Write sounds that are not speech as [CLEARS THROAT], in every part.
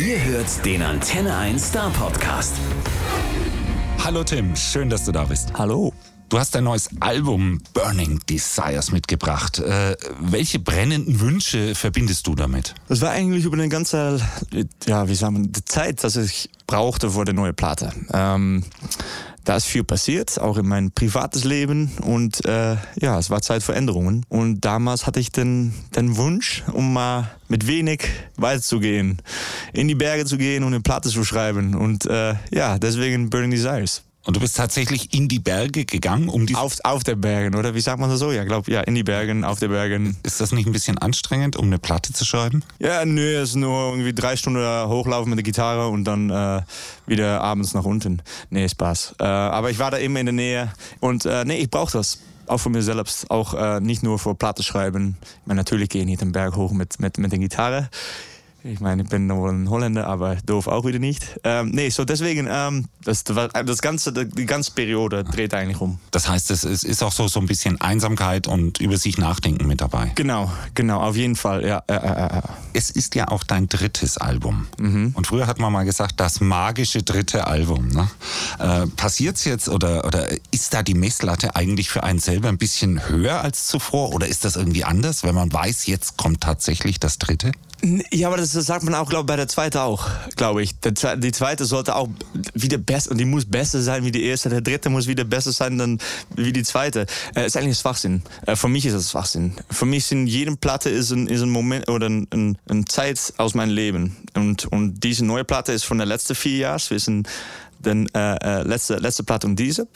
Ihr hört den Antenne 1 Star Podcast. Hallo Tim, schön, dass du da bist. Hallo. Du hast dein neues Album Burning Desires mitgebracht. Äh, welche brennenden Wünsche verbindest du damit? Das war eigentlich über eine ganze, ja, wie sagen wir, die Zeit, dass ich brauchte vor der neuen Platte. Ähm, da ist viel passiert, auch in mein privates Leben und äh, ja, es war Zeit für Änderungen. Und damals hatte ich den, den Wunsch, um mal mit wenig weiterzugehen, in die Berge zu gehen und eine Platte zu schreiben. Und äh, ja, deswegen Burning Desires. Und du bist tatsächlich in die Berge gegangen, um die. Auf, auf der Bergen, oder? Wie sagt man das so? Ja, glaube ja, in die Bergen, auf der Bergen. Ist das nicht ein bisschen anstrengend, um eine Platte zu schreiben? Ja, nö, es ist nur irgendwie drei Stunden hochlaufen mit der Gitarre und dann äh, wieder abends nach unten. Nee, Spaß. Äh, aber ich war da immer in der Nähe und äh, nee, ich brauche das auch für mich selbst, auch äh, nicht nur für Platte schreiben. Ich meine, natürlich gehe ich nicht den Berg hoch mit, mit, mit der Gitarre. Ich meine, ich bin nur ein Holländer, aber doof auch wieder nicht. Ähm, nee, so deswegen, ähm, das, das ganze, die ganze Periode dreht eigentlich um. Das heißt, es ist auch so, so ein bisschen Einsamkeit und über sich nachdenken mit dabei. Genau, genau, auf jeden Fall, ja. Äh, äh. Es ist ja auch dein drittes Album. Mhm. Und früher hat man mal gesagt, das magische dritte Album. Ne? Äh, Passiert es jetzt oder, oder ist da die Messlatte eigentlich für einen selber ein bisschen höher als zuvor? Oder ist das irgendwie anders, wenn man weiß, jetzt kommt tatsächlich das dritte? Ja, aber das, sagt man auch, glaube ich, bei der zweiten auch, glaube ich. Die zweite sollte auch wieder besser, und die muss besser sein wie die erste. Der dritte muss wieder besser sein dann wie die zweite. Äh, ist eigentlich Schwachsinn. Äh, für mich ist es Schwachsinn. Für mich sind jede Platte ist ein, ist ein Moment oder ein, ein, ein Zeit aus meinem Leben. Und, und diese neue Platte ist von der letzten vier Jahren. Wir sind den äh, äh, letzte, letzte Platte und diese.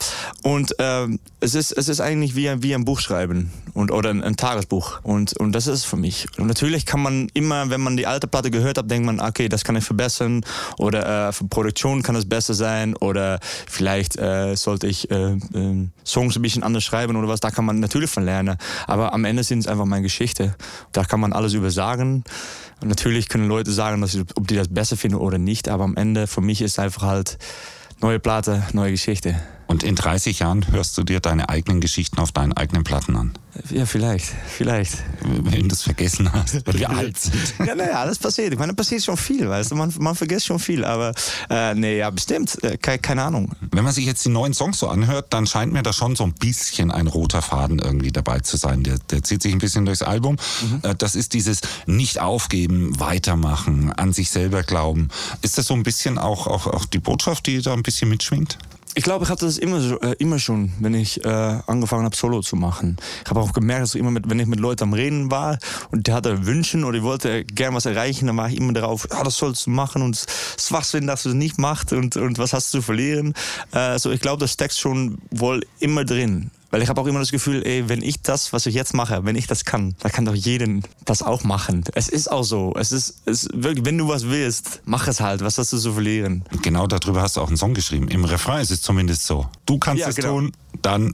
Und ähm, es, ist, es ist eigentlich wie ein, wie ein Buch schreiben und, oder ein, ein Tagesbuch. Und, und das ist es für mich. Und natürlich kann man immer, wenn man die alte Platte gehört hat, denkt man, okay, das kann ich verbessern oder äh, für Produktion kann es besser sein oder vielleicht äh, sollte ich äh, äh, Songs ein bisschen anders schreiben oder was. Da kann man natürlich von lernen. Aber am Ende sind es einfach meine Geschichte. Da kann man alles über sagen. Und natürlich können Leute sagen, dass, ob die das besser finden oder nicht. Aber am Ende, für mich ist einfach halt neue Platte, neue Geschichte. Und in 30 Jahren hörst du dir deine eigenen Geschichten auf deinen eigenen Platten an? Ja, vielleicht, vielleicht. Wenn du das vergessen hast, weil wir alt sind. [LAUGHS] Ja, naja, das passiert. Ich meine, da passiert schon viel, weißt du, man, man vergisst schon viel, aber äh, nee, ja, bestimmt, äh, keine, keine Ahnung. Wenn man sich jetzt die neuen Songs so anhört, dann scheint mir da schon so ein bisschen ein roter Faden irgendwie dabei zu sein. Der, der zieht sich ein bisschen durchs Album. Mhm. Äh, das ist dieses nicht aufgeben, weitermachen, an sich selber glauben. Ist das so ein bisschen auch, auch, auch die Botschaft, die da ein bisschen mitschwingt? Ich glaube, ich hatte das immer, so, äh, immer schon, wenn ich äh, angefangen habe, Solo zu machen. Ich habe auch gemerkt, dass immer mit, wenn ich mit Leuten am Reden war und der hatte Wünschen oder ich wollte gern was erreichen, dann war ich immer darauf, ja, das sollst du machen und es Schwachsinn, dass du es nicht machst und, und was hast du zu verlieren. Äh, so, ich glaube, das steckt schon wohl immer drin. Weil ich habe auch immer das Gefühl, ey, wenn ich das, was ich jetzt mache, wenn ich das kann, dann kann doch jeden das auch machen. Es ist auch so. Es ist, es wirklich, wenn du was willst, mach es halt. Was hast du zu verlieren? Genau darüber hast du auch einen Song geschrieben. Im Refrain ist es zumindest so. Du kannst ja, es genau. tun, dann.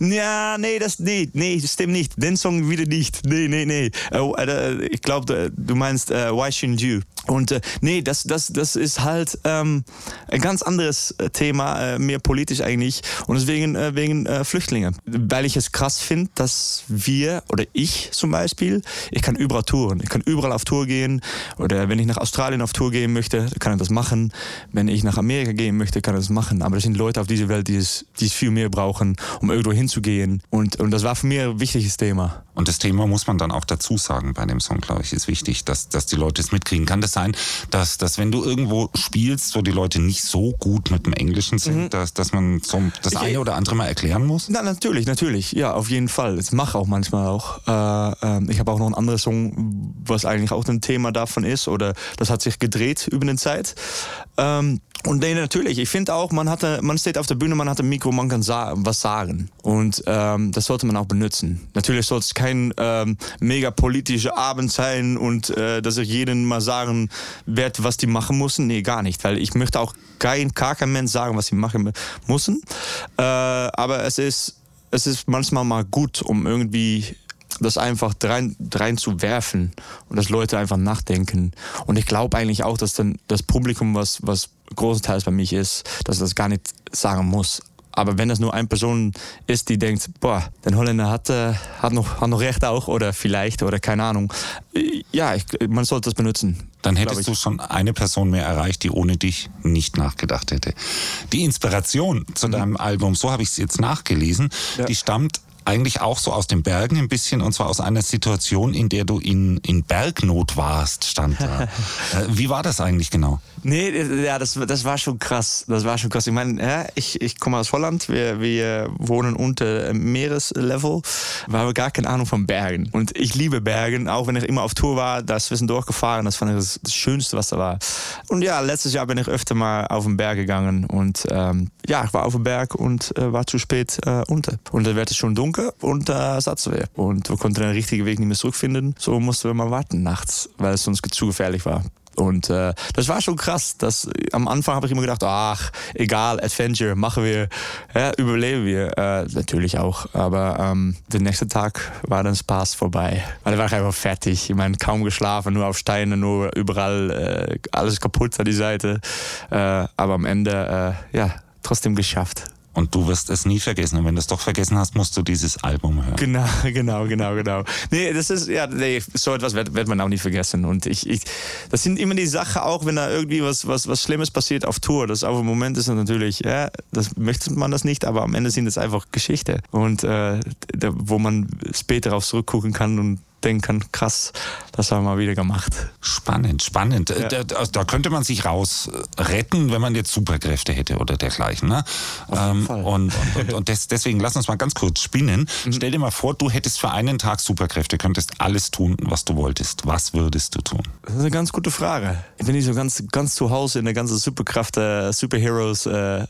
Ja, nee, das nee, nee, stimmt nicht. Den Song wieder nicht. Nee, nee, nee. Äh, ich glaube, du meinst uh, Why Shouldn't You? Und äh, nee, das, das, das ist halt ähm, ein ganz anderes äh, Thema, äh, mehr politisch eigentlich. Und deswegen äh, wegen äh, Flüchtlinge. Weil ich es krass finde, dass wir oder ich zum Beispiel, ich kann überall touren. Ich kann überall auf Tour gehen. Oder wenn ich nach Australien auf Tour gehen möchte, kann ich das machen. Wenn ich nach Amerika gehen möchte, kann ich das machen. Aber es sind Leute auf dieser Welt, die es, die es viel mehr brauchen, um irgendwo hinzugehen. Und, und das war für mich ein wichtiges Thema. Und das Thema muss man dann auch dazu sagen bei dem Song, glaube ich, ist wichtig, dass, dass die Leute es mitkriegen. Kann das sein, dass, dass wenn du irgendwo spielst, wo die Leute nicht so gut mit dem Englischen sind, mhm. dass, dass man so das eine oder andere mal erklären muss? Na, natürlich, natürlich. Ja, auf jeden Fall. Das mache auch manchmal auch. Äh, äh, ich habe auch noch ein anderes Song, was eigentlich auch ein Thema davon ist oder das hat sich gedreht über eine Zeit. Ähm, und nee, natürlich. Ich finde auch, man hatte, man steht auf der Bühne, man hat ein Mikro, man kann sa was sagen. Und ähm, das sollte man auch benutzen. Natürlich sollte es kein ähm, mega politischer Abend sein und äh, dass ich jedem mal sagen werde, was die machen müssen. Nee, gar nicht. Weil ich möchte auch kein, gar kein Mensch sagen, was sie machen müssen. Äh, aber es ist, es ist manchmal mal gut, um irgendwie das einfach rein, rein zu werfen und dass Leute einfach nachdenken. Und ich glaube eigentlich auch, dass dann das Publikum, was, was großenteils bei mich ist, dass das gar nicht sagen muss. Aber wenn das nur eine Person ist, die denkt, boah, der Holländer hat, äh, hat, noch, hat noch recht auch oder vielleicht oder keine Ahnung. Ja, ich, man sollte das benutzen. Dann hättest du schon eine Person mehr erreicht, die ohne dich nicht nachgedacht hätte. Die Inspiration zu mhm. deinem Album, so habe ich es jetzt nachgelesen, ja. die stammt eigentlich auch so aus den Bergen ein bisschen und zwar aus einer Situation, in der du in, in Bergnot warst, stand da. [LAUGHS] Äh, wie war das eigentlich genau? Nee, ja, das, das war schon krass. Das war schon krass. Ich meine, ja, ich, ich komme aus Holland. Wir, wir wohnen unter Meereslevel. Wir haben gar keine Ahnung von Bergen. Und ich liebe Bergen. Auch wenn ich immer auf Tour war, da ist zwischendurch gefahren. Das fand ich das, das, Schönste, was da war. Und ja, letztes Jahr bin ich öfter mal auf den Berg gegangen. Und ähm, ja, ich war auf dem Berg und äh, war zu spät äh, unter. Und dann wird es schon dunkel und da äh, saßen wir. Und wir konnten den richtigen Weg nicht mehr zurückfinden. So mussten wir mal warten nachts, weil es sonst zu gefährlich war. Und äh, das war schon krass. Das, am Anfang habe ich immer gedacht, ach, egal, Adventure, machen wir, ja, überleben wir. Äh, natürlich auch. Aber ähm, der nächste Tag war dann Spaß vorbei. Weil da war ich einfach fertig. Ich meine, kaum geschlafen, nur auf Steine, nur überall äh, alles kaputt an die Seite. Äh, aber am Ende, äh, ja, trotzdem geschafft. Und du wirst es nie vergessen. Und wenn du es doch vergessen hast, musst du dieses Album hören. Genau, [LAUGHS] genau, genau, genau. Nee, das ist, ja, nee, so etwas wird, wird man auch nie vergessen. Und ich, ich, das sind immer die Sachen, auch wenn da irgendwie was, was, was Schlimmes passiert auf Tour. Das auf dem Moment ist natürlich, ja, das möchte man das nicht, aber am Ende sind es einfach Geschichte. Und äh, da, wo man später darauf zurückgucken kann und denken krass, das haben wir wieder gemacht. Spannend, spannend. Ja. Da, da, könnte man sich raus retten, wenn man jetzt Superkräfte hätte oder dergleichen. Ne? Ähm, und, und, und des, deswegen lass uns mal ganz kurz spinnen. Mhm. Stell dir mal vor, du hättest für einen Tag Superkräfte, könntest alles tun, was du wolltest. Was würdest du tun? Das ist eine ganz gute Frage. Ich bin nicht so ganz, ganz zu Hause in der ganzen Superkraft, äh, Superheroes. Äh,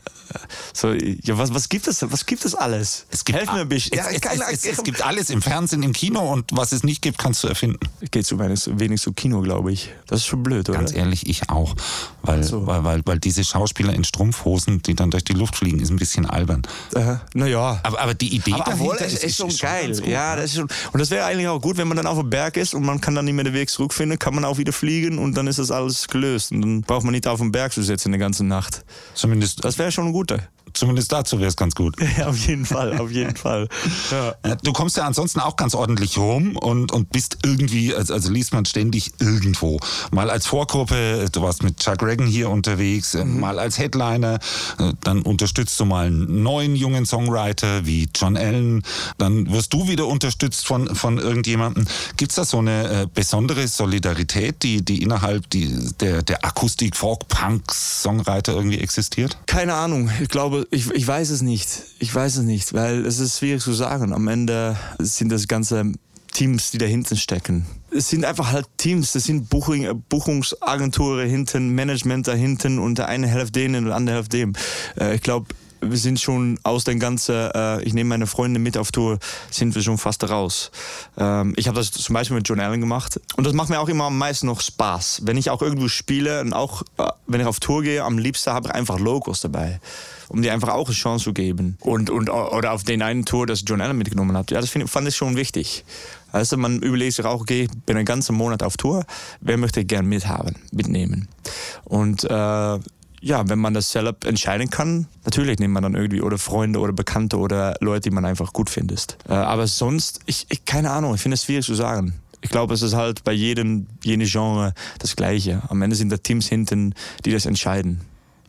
so, ja, was, was gibt es? Was gibt es alles? Es gibt, Helf mir ein bisschen. Es, ja, es, es, es, gibt alles im Fernsehen, im Kino und was es nicht gibt, kannst du erfinden. Geht so wenig zu Kino, glaube ich. Das ist schon blöd, oder? Ganz ehrlich, ich auch. Weil, so. weil, weil, weil diese Schauspieler in Strumpfhosen, die dann durch die Luft fliegen, ist ein bisschen albern. Naja. Aber, aber die Idee aber dahinter ist, ist, schon ist geil. Schon ja, das ist schon, und das wäre eigentlich auch gut, wenn man dann auf dem Berg ist und man kann dann nicht mehr den Weg zurückfinden, kann man auch wieder fliegen und dann ist das alles gelöst. Und dann braucht man nicht auf dem Berg zu sitzen die ganze Nacht. Zumindest. Das wäre schon ein guter zumindest dazu wäre es ganz gut. [LAUGHS] Ja, auf jeden Fall, auf jeden Fall. Ja. Äh, du kommst ja ansonsten auch ganz ordentlich rum und, und bist irgendwie, also, also liest man ständig irgendwo. Mal als Vorgruppe, du warst mit Chuck Reagan hier unterwegs, äh, mhm. mal als Headliner, äh, dann unterstützt du mal einen neuen jungen Songwriter wie John Allen, dann wirst du wieder unterstützt von, von irgendjemandem. Gibt es da so eine besondere Solidarität, die, die innerhalb die, der, der Akustik, Folk, Punk, Songwriter irgendwie existiert? Keine Ahnung. Ich glaube, ich, ich weiß es nicht. Ich weiß es nicht, weil es ist schwierig zu sagen. Am Ende sind das ganze Teams, die dahinten stecken. Es sind einfach halt Teams, es sind Buchung, Buchungsagenturen hinten, Management dahinten und der eine hilft denen und der andere hilft dem. Äh, ich glaube, wir sind schon aus den ganzen, äh, ich nehme meine Freunde mit auf Tour, sind wir schon fast raus. Ähm, ich habe das zum Beispiel mit John Allen gemacht und das macht mir auch immer am meisten noch Spaß. Wenn ich auch irgendwo spiele und auch äh, wenn ich auf Tour gehe, am liebsten habe ich einfach Logos dabei um dir einfach auch eine Chance zu geben. Und, und, oder auf den einen Tour, das John Allen mitgenommen hat. Ja, das find, fand ich schon wichtig. Also man überlegt sich auch, okay, bin einen ganzen Monat auf Tour, wer möchte ich gerne mithaben, mitnehmen? Und äh, ja, wenn man das selber entscheiden kann, natürlich nimmt man dann irgendwie oder Freunde oder Bekannte oder Leute, die man einfach gut findet. Äh, aber sonst, ich, ich keine Ahnung, ich finde es schwierig zu sagen. Ich glaube, es ist halt bei jedem, jene Genre das Gleiche. Am Ende sind da Teams hinten, die das entscheiden.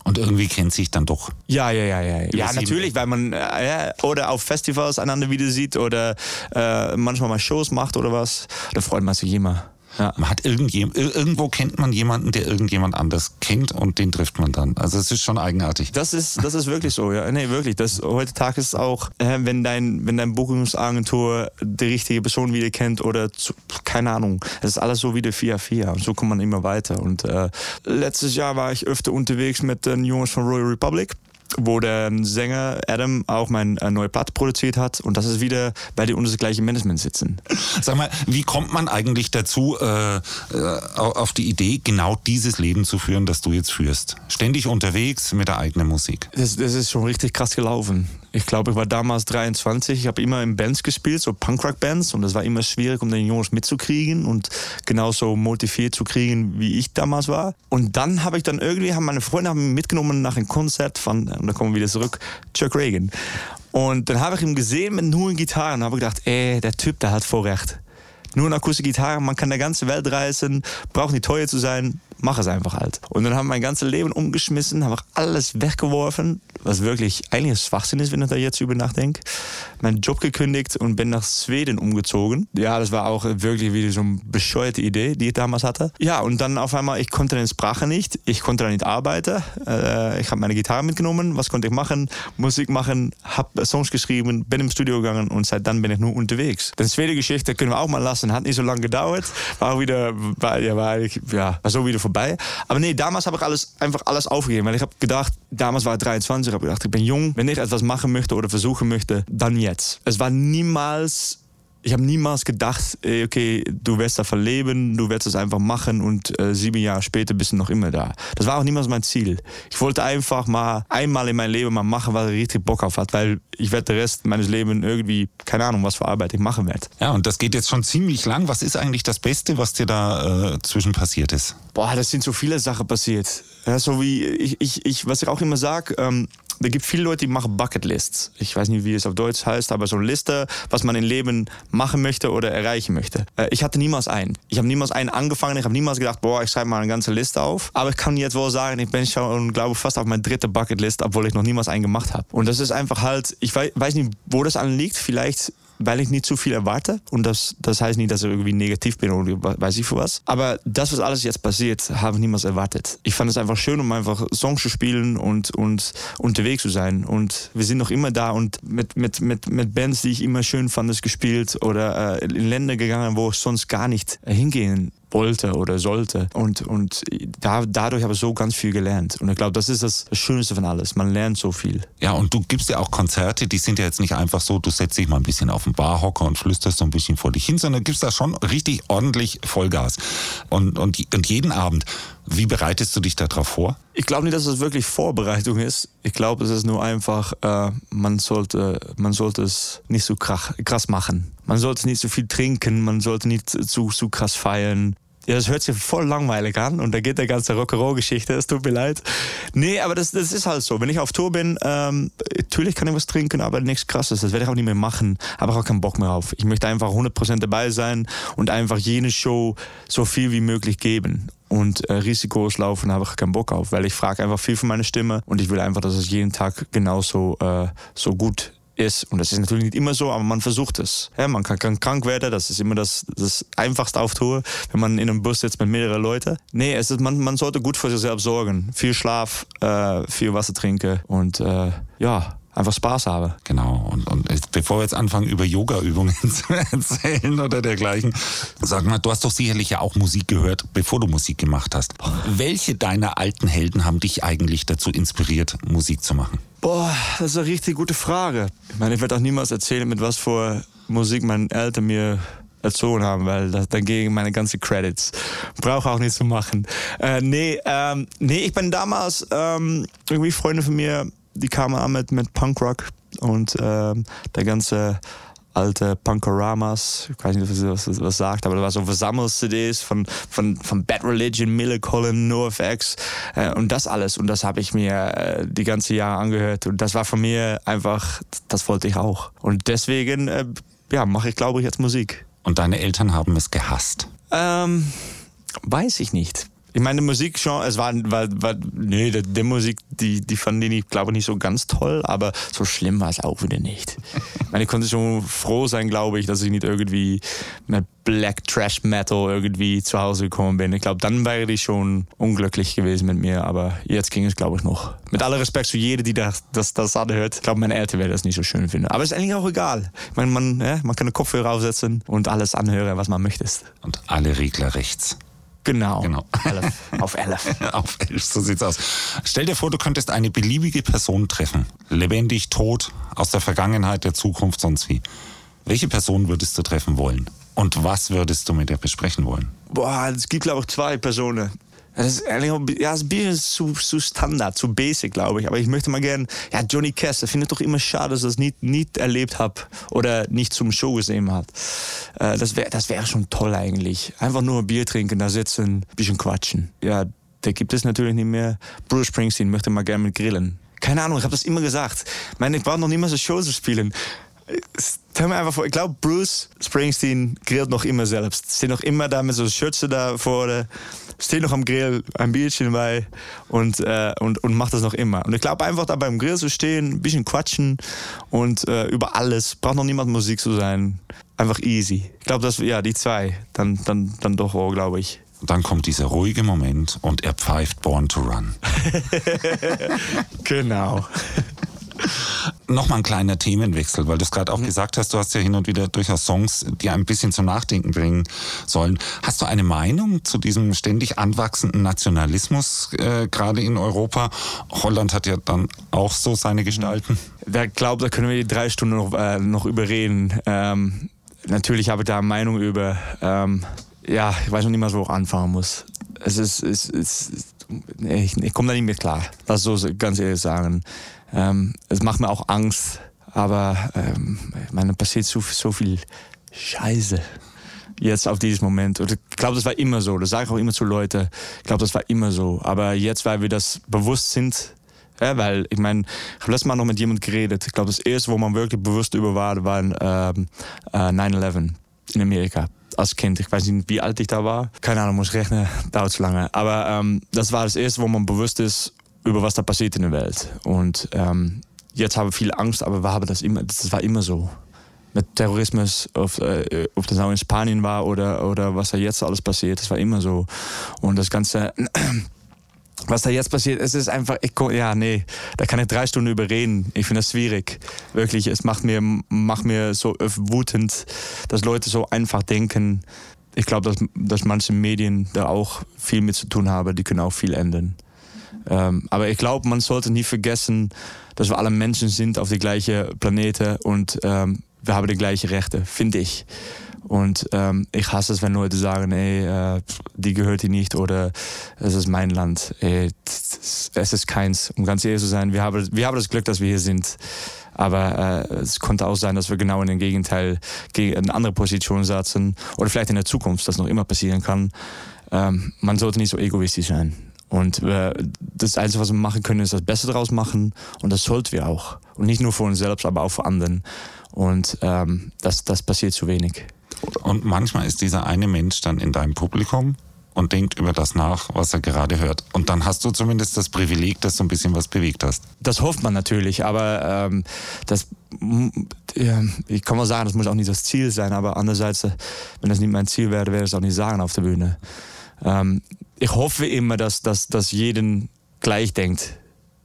Und irgendwie kennt sich dann doch. Ja, ja, ja, ja. Ja, natürlich, weil man äh, oder auf Festivals einander wieder sieht oder äh, manchmal mal Shows macht oder was. Da freut man sich immer. Ja. Man hat irgendjemand, irgendwo kennt man jemanden, der irgendjemand anders kennt und den trifft man dann. Also es ist schon eigenartig. Das ist, das ist wirklich so, ja. Nee, wirklich. Das, heutzutage ist es auch, äh, wenn dein, wenn dein Buchungsagentur die richtige Person wieder kennt oder zu, keine Ahnung. Es ist alles so wie der 4-4 und so kommt man immer weiter. Und äh, letztes Jahr war ich öfter unterwegs mit den Jungs von Royal Republic wo der Sänger Adam auch mein äh, neue Platte produziert hat und das ist wieder, weil die unter das gleiche Management sitzen. Sag mal, wie kommt man eigentlich dazu, äh, äh, auf die Idee, genau dieses Leben zu führen, das du jetzt führst? Ständig unterwegs mit der eigenen Musik. Das, das ist schon richtig krass gelaufen Ich glaube, ich war damals 23. Ich habe immer in Bands gespielt, so Punkrock-Bands. Und das war immer schwierig, um den Jungs mitzukriegen und genauso motiviert zu kriegen, wie ich damals war. Und dann habe ich dann irgendwie, haben meine Freunde haben mich mitgenommen nach einem Konzert von, und da kommen wir wieder zurück, Chuck Reagan. Und dann habe ich ihn gesehen mit nur Gitarren und habe gedacht, ey, der Typ, der hat Vorrecht. Nur eine akustische Gitarre, man kann der ganze Welt reisen, braucht nicht teuer zu sein, mach es einfach halt. Und dann haben wir mein ganzes Leben umgeschmissen, habe alles weggeworfen, was wirklich eigentlich Schwachsinn ist, wenn ich da jetzt über nachdenke. Meinen Job gekündigt und bin nach Schweden umgezogen. Ja, das war auch wirklich wieder so eine bescheuerte Idee, die ich damals hatte. Ja, und dann auf einmal, ich konnte den Sprache nicht, ich konnte da nicht arbeiten. Äh, ich habe meine Gitarre mitgenommen, was konnte ich machen? Musik machen, habe Songs geschrieben, bin im Studio gegangen und seit dann bin ich nur unterwegs. Die zweite Geschichte können wir auch mal lassen, hat nicht so lange gedauert. War auch wieder, war, ja, war, ja, war so wieder vorbei. Aber nee, damals habe ich alles, einfach alles aufgegeben, weil ich habe gedacht, damals war ich 23, habe gedacht, ich bin jung, wenn ich etwas machen möchte oder versuchen möchte, dann jetzt. Es war niemals ich habe niemals gedacht, okay, du wirst davon leben, du wirst es einfach machen und äh, sieben Jahre später bist du noch immer da. Das war auch niemals mein Ziel. Ich wollte einfach mal einmal in meinem Leben mal machen, was ich richtig Bock auf hat, weil ich werde den Rest meines Lebens irgendwie, keine Ahnung, was für Arbeit ich machen werde. Ja, und das geht jetzt schon ziemlich lang. Was ist eigentlich das Beste, was dir da äh, zwischen passiert ist? Boah, das sind so viele Sachen passiert. Ja, so wie ich, ich, ich was ich auch immer sage, ähm, da gibt viele Leute, die machen Bucketlists. Ich weiß nicht, wie es auf Deutsch heißt, aber so eine Liste, was man im Leben machen möchte oder erreichen möchte. Äh, ich hatte niemals einen. Ich habe niemals einen angefangen. Ich habe niemals gedacht, boah, ich schreibe mal eine ganze Liste auf. Aber ich kann jetzt wohl sagen, ich bin schon, glaube fast auf meine dritte Bucketlist, obwohl ich noch niemals einen gemacht habe. Und das ist einfach halt, ich weiß nicht, wo das anliegt. Vielleicht weil ich nicht zu viel erwarte. Und das, das heißt nicht, dass ich irgendwie negativ bin oder weiß ich für was. Aber das, was alles jetzt passiert, habe ich niemals erwartet. Ich fand es einfach schön, um einfach Songs zu spielen und, und unterwegs zu sein. Und wir sind noch immer da und mit, mit, mit, mit Bands, die ich immer schön fand, gespielt oder äh, in Länder gegangen, wo ich sonst gar nicht hingehen wollte oder sollte. Und, und da, dadurch habe ich so ganz viel gelernt. Und ich glaube, das ist das Schönste von alles. Man lernt so viel. Ja, und du gibst ja auch Konzerte, die sind ja jetzt nicht einfach so, du setzt dich mal ein bisschen auf den Barhocker und flüsterst so ein bisschen vor dich hin, sondern gibst da schon richtig ordentlich Vollgas. Und, und, und jeden Abend. Wie bereitest du dich darauf vor? Ich glaube nicht, dass es wirklich Vorbereitung ist. Ich glaube, es ist nur einfach, äh, man, sollte, man sollte es nicht so krass machen. Man sollte nicht so viel trinken, man sollte nicht zu, zu krass feiern. Ja, das hört sich voll langweilig an und da geht der ganze Rock'n'Roll-Geschichte, es tut mir leid. Nee, aber das, das ist halt so. Wenn ich auf Tour bin, ähm, natürlich kann ich was trinken, aber nichts krasses. Das werde ich auch nicht mehr machen. Ich auch keinen Bock mehr auf. Ich möchte einfach 100% dabei sein und einfach jene Show so viel wie möglich geben. Und äh, Risikos laufen habe ich keinen Bock auf, weil ich frage einfach viel von meiner Stimme und ich will einfach, dass es jeden Tag genauso äh, so gut ist. Und das ist natürlich nicht immer so, aber man versucht es. Ja, man kann, krank werden, das ist immer das, das einfachste auf Tour, wenn man in einem Bus sitzt mit mehreren Leuten. Nee, es ist, man, man sollte gut für sich selbst sorgen. Viel Schlaf, äh, viel Wasser trinken und äh, ja, einfach Spaß haben. Genau. Und, und bevor wir jetzt anfangen, über Yoga-Übungen [LAUGHS] zu erzählen oder dergleichen, sag mal, du hast doch sicherlich ja auch Musik gehört, bevor du Musik gemacht hast. Welche deiner alten Helden haben dich eigentlich dazu inspiriert, Musik zu machen? Boah, das ist eine richtig gute Frage. Ich meine, ich werde auch niemals erzählen, mit was für Musik meine Eltern mir erzogen haben, weil das, dann gegen meine ganzen Credits. Brauche auch nicht zu machen. Äh, nee, ähm, nee, ich bin damals ähm, irgendwie Freunde von mir die kamen an mit, mit Punkrock und ähm, der ganze alte Punkoramas, ich weiß nicht, was das was sagt, aber da war so Versammel-CDs von, von, von Bad Religion, Miller Collin, NoFX äh, und das alles. Und das habe ich mir äh, die ganze Jahre angehört. Und das war von mir einfach, das wollte ich auch. Und deswegen, äh, ja, mache ich, glaube ich, jetzt Musik. Und deine Eltern haben es gehasst? Ähm, weiß ich nicht. Ich meine, Musik schon, es war, war, war nee, die, die Musik, die, die fand ich, glaube ich, nicht so ganz toll, aber so schlimm war es auch wieder nicht. ich meine, ich konnte schon froh sein, glaube ich, dass ich nicht irgendwie mit Black Trash Metal irgendwie zu Hause gekommen bin. Ich glaube, dann wäre ich schon unglücklich gewesen mit mir, aber jetzt ging es, glaube ich, noch. Mit aller Respekt für jede, die das, das, das anhört. Ich glaube, meine Eltern werden das nicht so schön finden. Aber es ist eigentlich auch egal. Ich meine, man, ja, man kann einen Kopfhörer aufsetzen und alles anhören, was man möchte. Und alle Regler rechts. Genau. genau. Elf. Auf elf. [LAUGHS] Auf elf, so sieht's aus. Stell dir vor, du könntest eine beliebige Person treffen. Lebendig, tot, aus der Vergangenheit, der Zukunft, sonst wie. Welche Person würdest du treffen wollen? Und was würdest du mit der besprechen wollen? Boah, es gibt, glaube ich, zwei Personen. Das ist ja, das ist ein bisschen zu, zu Standard, zu basic, glaube ich. Aber ich möchte mal gerne, ja, Johnny Cash, ich finde es doch immer schade, dass ich das nicht, nicht erlebt habe oder nicht zum Show gesehen hat. Äh, das wäre das wär schon toll eigentlich. Einfach nur ein Bier trinken, da sitzen, ein bisschen quatschen. Ja, der gibt es natürlich nicht mehr. Bruce Springsteen möchte mal gerne mit grillen. Keine Ahnung, ich habe das immer gesagt. Ich meine, ich brauche noch mal so Shows zu spielen. Stell mir einfach vor, ich glaube, Bruce Springsteen grillt noch immer selbst. Steht noch immer da mit so Schürze da vorne, steht noch am Grill, ein Bierchen bei und, äh, und, und macht das noch immer. Und ich glaube, einfach da beim Grill zu stehen, ein bisschen quatschen und äh, über alles, braucht noch niemand Musik zu sein. Einfach easy. Ich glaube, das ja die zwei. Dann, dann, dann doch, oh, glaube ich. Dann kommt dieser ruhige Moment und er pfeift Born to Run. [LAUGHS] [LAUGHS] genau. [LAUGHS] Nochmal ein kleiner Themenwechsel, weil du es gerade auch mhm. gesagt hast, du hast ja hin und wieder durchaus Songs, die ein bisschen zum Nachdenken bringen sollen. Hast du eine Meinung zu diesem ständig anwachsenden Nationalismus äh, gerade in Europa? Holland hat ja dann auch so seine Gestalten. Wer glaubt, da können wir die drei Stunden noch, äh, noch überreden. Ähm, natürlich habe ich da eine Meinung über. Ähm, ja, ich weiß noch nicht mal, wo ich anfangen muss. Es ist, es, es, ich, ich komme da nicht mehr klar. Das so ganz ehrlich sagen. Ähm, es macht mir auch Angst, aber ähm, meine, passiert so, so viel Scheiße jetzt auf dieses Moment. Und ich glaube, das war immer so. Das sage ich auch immer zu Leuten. Ich glaube, das war immer so. Aber jetzt, weil wir das bewusst sind, ja, weil ich meine, ich habe letztes Mal noch mit jemandem geredet. Ich glaube, das erste, wo man wirklich bewusst über war, war ähm, äh, 9-11 in Amerika. Als Kind. Ich weiß nicht, wie alt ich da war. Keine Ahnung, muss rechnen, dauert zu lange. Aber ähm, das war das erste, wo man bewusst ist, über was da passiert in der Welt. Und ähm, jetzt haben wir viel Angst, aber wir haben das immer, das war immer so. Mit Terrorismus, ob, äh, ob das auch in Spanien war oder, oder was da jetzt alles passiert, das war immer so. Und das Ganze, [CLEARS THROAT] was da jetzt passiert, es ist einfach, ich, ja, nee, da kann ich drei Stunden überreden. Ich finde das schwierig. Wirklich, es macht mir, macht mir so wutend, dass Leute so einfach denken. Ich glaube, dass, dass manche Medien da auch viel mit zu tun haben, die können auch viel ändern. Ähm, aber ich glaube, man sollte nie vergessen, dass wir alle Menschen sind auf der gleichen Planete und ähm, wir haben die gleichen Rechte, finde ich. Und ähm, ich hasse es, wenn Leute sagen, ey, äh, die gehört hier nicht oder es ist mein Land. Ey, es ist keins. Um ganz ehrlich zu sein, wir haben, wir haben das Glück, dass wir hier sind. Aber äh, es konnte auch sein, dass wir genau in den Gegenteil, gegen eine andere Position setzen. Oder vielleicht in der Zukunft, das noch immer passieren kann. Ähm, man sollte nicht so egoistisch sein. Und äh, das Einzige, was wir machen können, ist das Beste daraus machen. Und das sollten wir auch. Und nicht nur für uns selbst, aber auch für anderen. Und ähm, das, das passiert zu wenig. Und manchmal ist dieser eine Mensch dann in deinem Publikum und denkt über das nach, was er gerade hört. Und dann hast du zumindest das Privileg, dass du ein bisschen was bewegt hast. Das hofft man natürlich, aber ähm, das, ich kann mal sagen, das muss auch nicht das Ziel sein, aber andererseits, äh, wenn das nicht mein Ziel wäre, wäre es auch nicht sagen auf der Bühne. Ähm, ich hoffe immer, dass, dass, dass jeden gleich denkt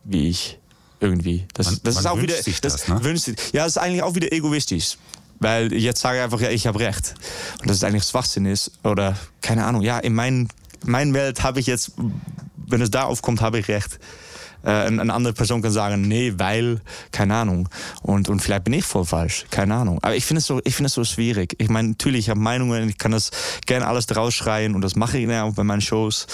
wie ich irgendwie. Das, man, das man ist auch wieder. Sich das, das ne? wünscht, ja, das ist eigentlich auch wieder egoistisch. Weil jetzt sage ich einfach, ja, ich habe recht. Und das ist eigentlich Schwachsinn ist. Oder keine Ahnung, ja, in meiner mein Welt habe ich jetzt, wenn es da aufkommt, habe ich recht. Äh, eine andere Person kann sagen, nee, weil, keine Ahnung. Und, und vielleicht bin ich voll falsch, keine Ahnung. Aber ich finde es so, ich finde es so schwierig. Ich meine, natürlich, ich habe Meinungen, ich kann das gerne alles draus schreien und das mache ich ja auch bei meinen Shows.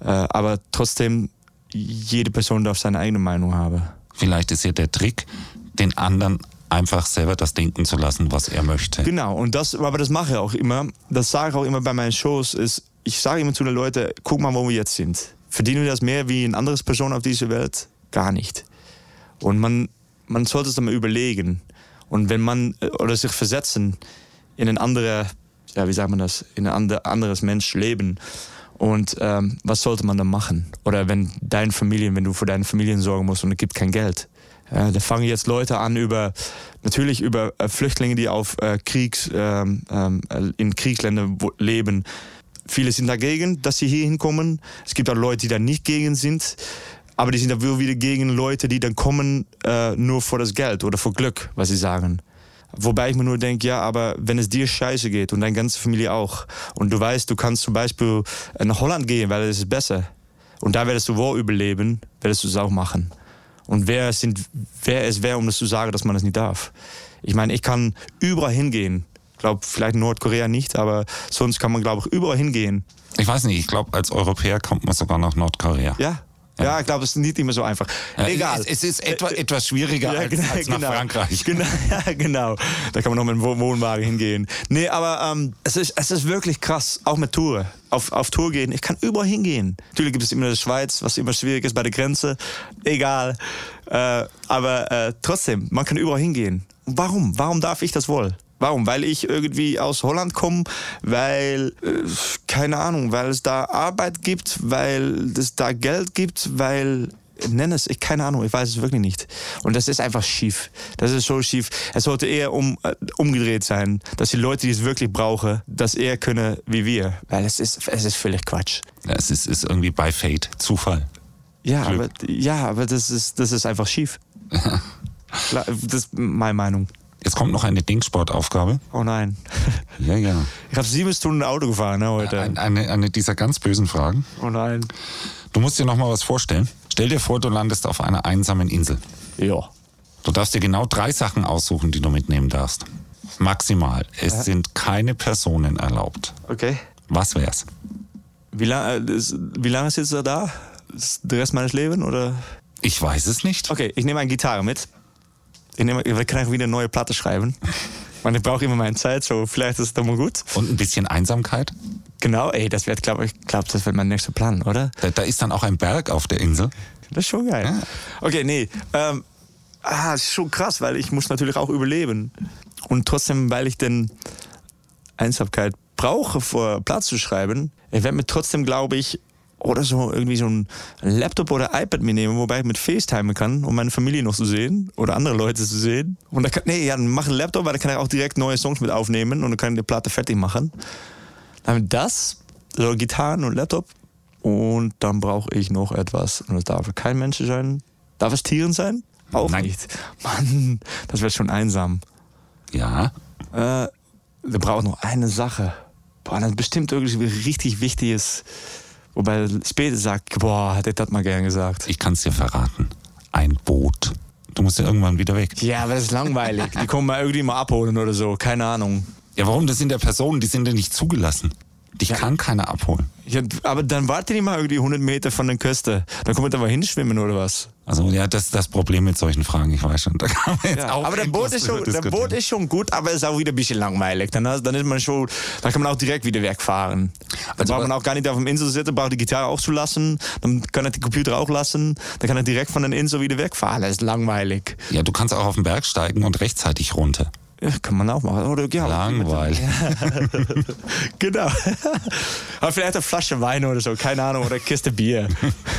Äh, aber trotzdem, jede Person darf seine eigene Meinung haben. Vielleicht ist ja der Trick, den anderen einfach selber das denken zu lassen, was er möchte. Genau, und das, aber das mache ich auch immer. Das sage ich auch immer bei meinen Shows, ist, ich sage immer zu den Leuten, guck mal, wo wir jetzt sind. Verdienen wir das mehr wie ein anderes Person auf dieser Welt? Gar nicht. Und man, man sollte es dann mal überlegen. Und wenn man, äh, oder sich versetzen in ein anderes, ja, wie sagt man das, in ein anderes Menschleben. Und ähm, was sollte man dann machen? Oder wenn deine Familie, wenn du für deine Familien sorgen musst und es gibt kein Geld. Ja, da fangen jetzt Leute an über, natürlich über äh, Flüchtlinge, die auf äh, Kriegs, ähm, ähm, in Kriegsländern leben, Viele sind dagegen, dass sie hier hinkommen. Es gibt auch Leute, die da nicht gegen sind. Aber die sind dann wieder gegen Leute, die dann kommen äh, nur für das Geld oder für Glück, was sie sagen. Wobei ich mir nur denke, ja, aber wenn es dir scheiße geht und deine ganze Familie auch und du weißt, du kannst zum Beispiel nach Holland gehen, weil es ist besser und da werdest du wohl überleben, werdest du es auch machen. Und wer, sind, wer es wäre, um das zu sagen, dass man es nicht darf? Ich meine, ich kann überall hingehen glaube, vielleicht Nordkorea nicht, aber sonst kann man, glaube ich, überall hingehen. Ich weiß nicht, ich glaube, als Europäer kommt man sogar nach Nordkorea. Ja. Ja, ich glaube, es ist nicht immer so einfach. Egal. Es, es ist etwa, etwas schwieriger Ja, als, genau, als nach genau. Frankreich. Genau, [LAUGHS] ja, genau. Da kann man noch mit dem Wo- Wohnwagen hingehen. Nee, aber ähm, es, ist, es ist wirklich krass, auch mit Tour. Auf, auf Tour gehen, ich kann überall hingehen. Natürlich gibt es immer die Schweiz, was immer schwierig ist bei der Grenze. Egal. Äh, aber äh, trotzdem, man kann überall hingehen. Warum? Warum darf ich das wohl? Warum? Weil ich irgendwie aus Holland komme, weil, äh, keine Ahnung, weil es da Arbeit gibt, weil es da Geld gibt, weil nenn es, ich keine Ahnung, ich weiß es wirklich nicht. Und das ist einfach schief. Das ist so schief. Es sollte eher um, äh, umgedreht sein, dass die Leute, die es wirklich brauchen, das eher können wie wir. Weil es ist, es ist völlig Quatsch. Ja, Es ist, ist irgendwie bei Fate, Zufall. Ja, Glück. aber, ja, aber das ist, das ist einfach schief. [LAUGHS] Das ist meine Meinung. Jetzt kommt noch eine Dingsportaufgabe. Oh nein. [LAUGHS] Ja, ja. Ich habe sieben Stunden Auto gefahren ne, heute. Ein, eine, eine dieser ganz bösen Fragen. Oh nein. Du musst dir noch mal was vorstellen. Stell dir vor, du landest auf einer einsamen Insel. Ja. Du darfst dir genau drei Sachen aussuchen, die du mitnehmen darfst. Maximal. Es sind keine Personen erlaubt. Okay. Was wär's? Wie lange lang ist jetzt er da? Ist der Rest meines Lebens oder? Ich weiß es nicht. Okay, ich nehme eine Gitarre mit. Ich kann auch wieder eine neue Platte schreiben. Ich brauche immer meine Zeit, so vielleicht ist es doch mal gut. Und ein bisschen Einsamkeit. Genau, ey, das wird, glaube ich, glaub, das wird mein nächster Plan, oder? Da, da ist dann auch ein Berg auf der Insel. Das ist schon geil. Ja. Okay, nee. Ähm, ah, das ist schon krass, weil ich muss natürlich auch überleben. Und trotzdem, weil ich den Einsamkeit brauche, vor Platz zu schreiben, ich werde mir trotzdem, glaube ich, oder so irgendwie so ein Laptop oder iPad mitnehmen, wobei ich mit FaceTime kann, um meine Familie noch zu sehen oder andere Leute zu sehen. Und da kann, nee, ja, dann mach einen Laptop, weil da kann ich auch direkt neue Songs mit aufnehmen und dann kann ich die Platte fertig machen. Dann haben wir das, so Gitarren und Laptop. Und dann brauche ich noch etwas. Und das darf kein Mensch sein. Darf es Tieren sein? Auch Nein. nicht. [LAUGHS] Mann, das wird schon einsam. Ja. Äh, wir brauchen noch eine Sache. Boah, das ist bestimmt irgendwie richtig Wichtiges. Wobei später sagt, boah, hätte ich das mal gern gesagt. Ich kann es dir verraten. Ein Boot. Du musst ja irgendwann wieder weg. Ja, aber das ist langweilig. Die kommen mal irgendwie mal abholen oder so. Keine Ahnung. Ja, warum? Das sind ja Personen, die sind ja nicht zugelassen. Dich kann keiner abholen. Ja, aber dann wartet die mal irgendwie 100 Meter von der Küste. Dann kommt man da mal hinschwimmen oder was? Also ja, das ist das Problem mit solchen Fragen, ich weiß schon. Da kann man jetzt auch aber der Boot, ist schon, der. Boot ist schon gut, aber ist auch wieder ein bisschen langweilig. Dann, dann ist man schon, dann kann man auch direkt wieder wegfahren. Dann Also braucht man auch gar nicht auf dem Insel sitzen, braucht die Gitarre auch zu lassen. Dann kann er den Computer auch lassen. Dann kann er direkt von der Insel wieder wegfahren. Das ist langweilig. Ja, du kannst auch auf den Berg steigen und rechtzeitig runter. Ja, kann man auch machen. Oder, ja, Langweilig. [LAUGHS] Genau. [LAUGHS] aber vielleicht eine Flasche Wein oder so, keine Ahnung, oder eine Kiste Bier.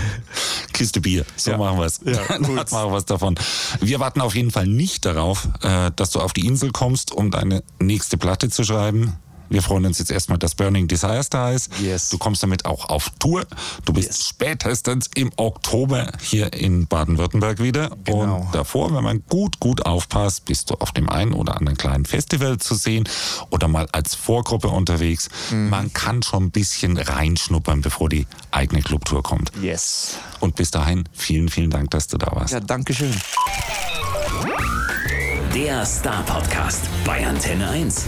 [LAUGHS] Kiste Bier. So Ja. machen wir es. Ja, gut. machen wir was davon. Wir warten auf jeden Fall nicht darauf, äh, dass du auf die Insel kommst, um deine nächste Platte zu schreiben. Wir freuen uns jetzt erstmal, dass Burning Desires da ist. Yes. Du kommst damit auch auf Tour. Du bist Yes. spätestens im Oktober hier in Baden-Württemberg wieder. Genau. Und davor, wenn man gut, gut aufpasst, bist du auf dem einen oder anderen kleinen Festival zu sehen oder mal als Vorgruppe unterwegs. Mhm. Man kann schon ein bisschen reinschnuppern, bevor die eigene Clubtour kommt. Yes. Und bis dahin, vielen, vielen Dank, dass du da warst. Ja, danke schön. Der Star Podcast bei Antenne 1.